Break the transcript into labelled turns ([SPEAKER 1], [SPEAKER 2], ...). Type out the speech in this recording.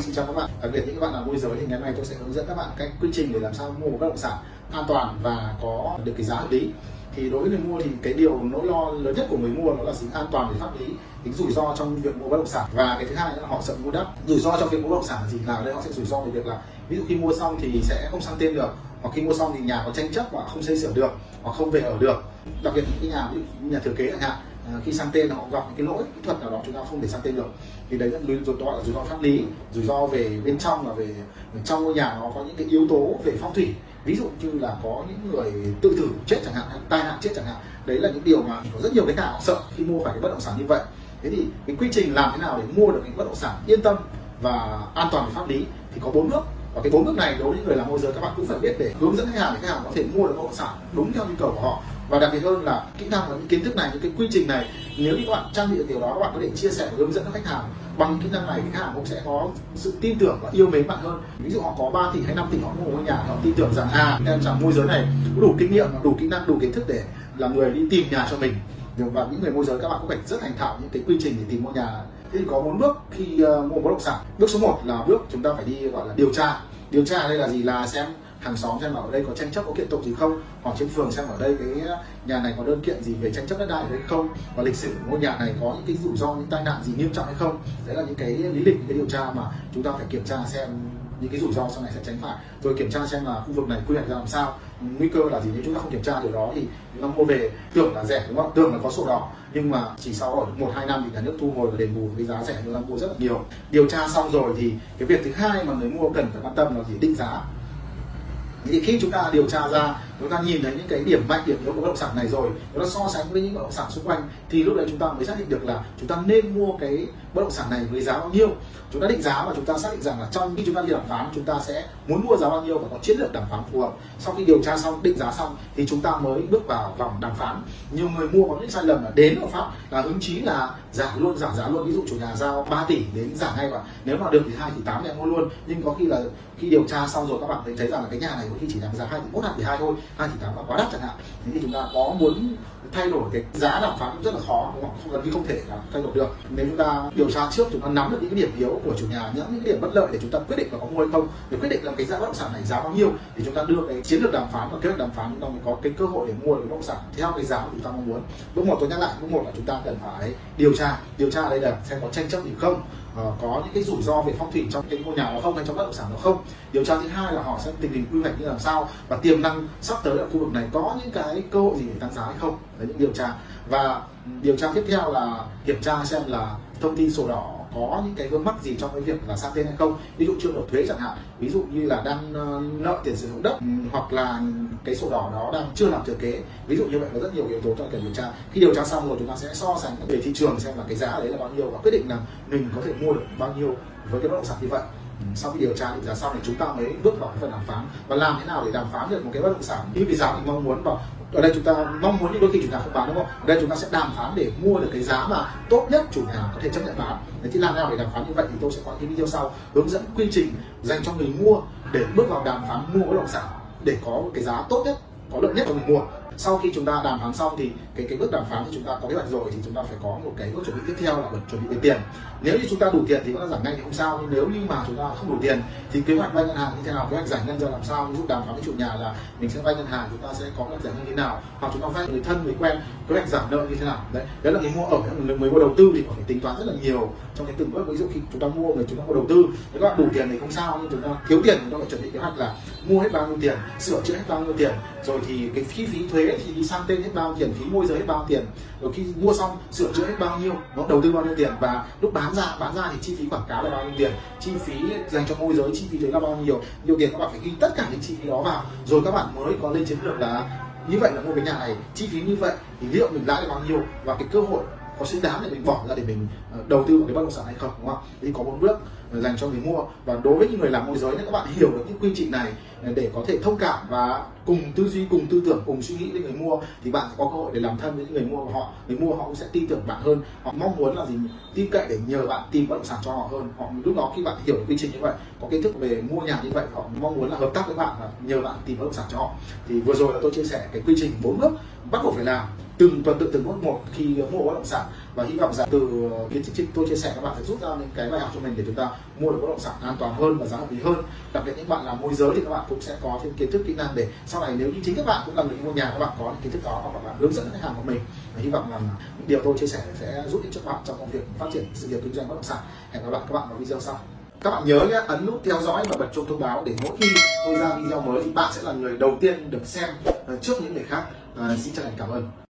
[SPEAKER 1] Vâng, xin chào các bạn. Đặc biệt những các bạn là môi giới thì ngày hôm nay tôi sẽ hướng dẫn các bạn cách quy trình để làm sao mua một bất động sản an toàn và có được cái giá hợp lý. Thì đối với người mua thì cái điều nỗi lo lớn nhất của người mua đó là sự an toàn về pháp lý, tính rủi ro trong việc mua bất động sản và cái thứ hai là họ sợ mua đất. Rủi ro trong việc mua bất động sản là gì? Là ở đây họ sẽ rủi ro về việc là ví dụ khi mua xong thì sẽ không sang tên được hoặc khi mua xong thì nhà có tranh chấp và không xây sửa được hoặc không về ở được đặc biệt những cái nhà ví dụ nhà thừa kế chẳng hạn Ờ, khi sang tên họ gặp những cái lỗi kỹ thuật nào đó chúng ta không thể sang tên được. Thì đấy là rủi ro rủi ro pháp lý, rủi ro về bên trong là về trong ngôi nhà nó có những cái yếu tố về phong thủy. Ví dụ như là có những người tự tử, chết chẳng hạn tai nạn chết chẳng hạn. Đấy là những điều mà có rất nhiều khách hàng sợ khi mua phải cái bất động sản như vậy. Thế thì cái quy trình làm thế nào để mua được những bất động sản yên tâm và an toàn về pháp lý thì có bốn bước. Và cái bốn bước này đối với những người làm môi giới các bạn cũng phải biết để hướng dẫn khách hàng để khách hàng có thể mua được bất động sản đúng theo nhu cầu của họ và đặc biệt hơn là kỹ năng và những kiến thức này những cái quy trình này nếu như các bạn trang bị được điều đó các bạn có thể chia sẻ và hướng dẫn khách hàng. Bằng kỹ năng này khách hàng cũng sẽ có sự tin tưởng và yêu mến bạn hơn. Ví dụ họ có 3 tỷ hay 5 tỷ họ mua một ngôi nhà họ tin tưởng rằng à em rằng môi giới này có đủ kinh nghiệm đủ kỹ năng đủ kiến thức để là người đi tìm nhà cho mình. Và những người môi giới các bạn cũng phải rất thành thạo những cái quy trình để tìm mua nhà. Thế thì có bốn bước khi uh, mua bất động sản. Bước số 1 là bước chúng ta phải đi gọi là điều tra. Điều tra đây là gì? Là xem hàng xóm xem ở đây có tranh chấp có kiện tụng gì không? Hoặc trên phường xem ở đây cái nhà này có đơn kiện gì về tranh chấp đất đai hay không? Và lịch sử của ngôi nhà này có những cái rủi ro, những tai nạn gì nghiêm trọng hay không? Đấy là những cái lý lịch, những cái điều tra mà chúng ta phải kiểm tra xem những cái rủi ro sau này sẽ tránh phải. Rồi kiểm tra xem là khu vực này quy hoạch ra làm sao. Nguy cơ là gì nếu chúng ta không kiểm tra điều đó thì chúng ta mua về. Tưởng là rẻ đúng không? Tưởng là có sổ đỏ. Nhưng mà chỉ sau ở một, hai năm thì nhà nước thu hồi và đền bù cái giá rẻ chúng ta mua rất là nhiều. Điều tra xong rồi thì cái việc thứ hai mà người mua cần phải quan tâm là gì? Định giá thì khi chúng ta điều tra ra chúng ta nhìn thấy những cái điểm mạnh điểm yếu của bất động sản này rồi chúng ta so sánh với những bất động sản xung quanh, thì lúc đấy chúng ta mới xác định được là chúng ta nên mua cái bất động sản này với giá bao nhiêu. Chúng ta định giá và chúng ta xác định rằng là trong khi chúng ta đi đàm phán, chúng ta sẽ muốn mua giá bao nhiêu và có chiến lược đàm phán phù hợp. Sau khi điều tra xong, định giá xong, thì chúng ta mới bước vào vòng đàm phán. Nhiều người mua có những sai lầm là đến ở pháp, là hứng chí là giảm luôn giảm giá luôn. Ví dụ chủ nhà giao 3 tỷ đến giảm ngay và nếu mà được thì hai tỷ tám em mua luôn. Nhưng có khi là khi điều tra xong rồi, các bạn thấy thấy rằng là cái nhà này có khi chỉ đáng giá hai tỷ một, hai tỷ hai thôi hai tỷ tám là quá đắt chẳng hạn. Thế thì chúng ta có muốn thay đổi cái giá đàm phán cũng rất là khó, đúng không? không gần như không thể là thay đổi được. Nếu chúng ta điều tra trước, chúng ta nắm được những cái điểm yếu của chủ nhà, những cái điểm bất lợi để chúng ta quyết định là có mua hay không, để quyết định là cái giá bất động sản này giá bao nhiêu, thì chúng ta đưa cái chiến lược đàm phán và kế hoạch đàm phán chúng ta mới có cái cơ hội để mua được bất động sản theo cái giá mà chúng ta mong muốn. Bước một tôi nhắc lại, bước một là chúng ta cần phải điều tra điều tra đây là xem có tranh chấp gì không uh, có những cái rủi ro về phong thủy trong cái ngôi nhà nó không hay trong bất động sản nó không. Điều tra thứ hai là họ sẽ tình hình quy hoạch như làm sao và tiềm năng sắp tới ở khu vực này có những cái cơ hội gì để tăng giá hay không. Đấy những điều tra. Và ừ, điều tra tiếp theo là kiểm tra xem là thông tin sổ đỏ có những cái vướng mắc gì trong cái việc là sang tên hay không? Ví dụ chưa nộp thuế chẳng hạn, ví dụ như là đang ờ, nợ tiền sử dụng đất ừ, hoặc là cái sổ đỏ đó đang chưa làm thừa kế. Ví dụ như vậy, có rất nhiều yếu tố trong cần điều tra. Khi điều tra xong rồi, chúng ta sẽ so sánh về thị trường xem là cái giá đấy là bao nhiêu và quyết định là mình có thể mua được bao nhiêu với cái bất động sản như vậy sau khi điều tra định giá xong thì chúng ta mới bước vào cái phần đàm phán và làm thế nào để đàm phán được một cái bất động sản. Như cái giá mình mong muốn và ở đây chúng ta mong muốn những đôi khi chúng ta không bán đúng không? Ở đây chúng ta sẽ đàm phán để mua được cái giá mà tốt nhất chủ nhà có thể chấp nhận bán. Thế thì làm thế nào để đàm phán như vậy thì tôi sẽ có cái video sau hướng dẫn quy trình dành cho người mua để bước vào đàm phán mua bất động sản để có cái giá tốt nhất, có lợi nhất cho người mua sau khi chúng ta đàm phán xong thì cái cái bước đàm phán thì chúng ta có kế hoạch rồi thì chúng ta phải có một cái bước chuẩn bị tiếp theo là chuẩn bị về tiền nếu như chúng ta đủ tiền thì vẫn là giảm ngay thì không sao nhưng nếu như mà chúng ta không đủ tiền thì kế hoạch vay ngân hàng như thế nào kế hoạch giải ngân ra làm sao ví dụ đàm phán với chủ nhà là mình sẽ vay ngân hàng chúng ta sẽ có cách giải ngân như thế nào hoặc chúng ta vay người thân người quen kế hoạch giảm nợ như thế nào đấy đấy là người mua ở người mua đầu tư thì phải tính toán rất là nhiều trong cái từng bước ví dụ khi chúng ta mua người chúng ta mua đầu tư nếu các bạn đủ tiền thì không sao nhưng chúng ta thiếu tiền chúng ta phải chuẩn bị kế hoạch là mua hết bao nhiêu tiền sửa chữa hết bao nhiêu tiền rồi thì cái chi phí thuế thì đi sang tên hết bao tiền phí môi giới hết bao tiền, rồi khi mua xong, sửa chữa hết bao nhiêu, nó đầu tư bao nhiêu tiền, và lúc bán ra bán ra thì chi phí quảng cáo là bao nhiêu tiền, chi phí dành cho môi giới, chi phí đấy là bao nhiêu. Nhiều tiền các bạn phải ghi tất cả những chi phí đó vào, rồi các bạn mới có lên chiến lược là như vậy là mua cái nhà này, chi phí như vậy thì liệu mình lãi được bao nhiêu, và cái cơ hội có xứng đáng để mình bỏ ra để mình ờ, đầu tư vào cái bất động sản hay không, đúng không? Thì có bốn bước ờ, dành cho người mua. Và đối với những người làm môi giới nếu các bạn hiểu được những quy trình này ờ, để có thể thông cảm và cùng tư duy, cùng tư tưởng, cùng suy nghĩ với người mua, thì bạn sẽ có cơ hội để làm thân với những người mua của họ. Người mua họ cũng sẽ tin tưởng bạn hơn. Họ mong muốn là gì? Tin cậy để nhờ bạn tìm bất động sản cho họ hơn. Họ, lúc đó khi bạn hiểu được quy trình như vậy, có kiến thức về mua nhà như vậy, họ mong muốn là hợp tác với bạn và nhờ bạn tìm bất động sản cho họ. Thì vừa rồi là tôi chia sẻ cái quy trình bốn bước bắt buộc phải làm từng tuần tự từng bước một khi mua bất động sản. Và hy vọng rằng từ ờ, kiến thức tôi chia sẻ các bạn sẽ rút ra những cái bài học cho mình để chúng ta mua được bất động sản an toàn hơn và giá hợp lý hơn. Đặc biệt những bạn làm môi giới thì các bạn cũng sẽ có thêm kiến thức kỹ năng để sau này nếu như chính các bạn cũng là người mua nhà các bạn có những kiến thức đó hoặc các bạn hướng dẫn khách hàng của mình. Và hy vọng rằng những điều tôi chia sẻ sẽ giúp ích cho các bạn trong công việc phát triển sự nghiệp kinh doanh bất động sản. Hẹn gặp lại các bạn vào video sau. Các bạn nhớ nhé ấn nút theo dõi và bật chuông thông báo để mỗi khi tôi ra video mới thì bạn sẽ là người đầu tiên được xem ờ, trước những người khác. À, xin chân thành cảm ơn.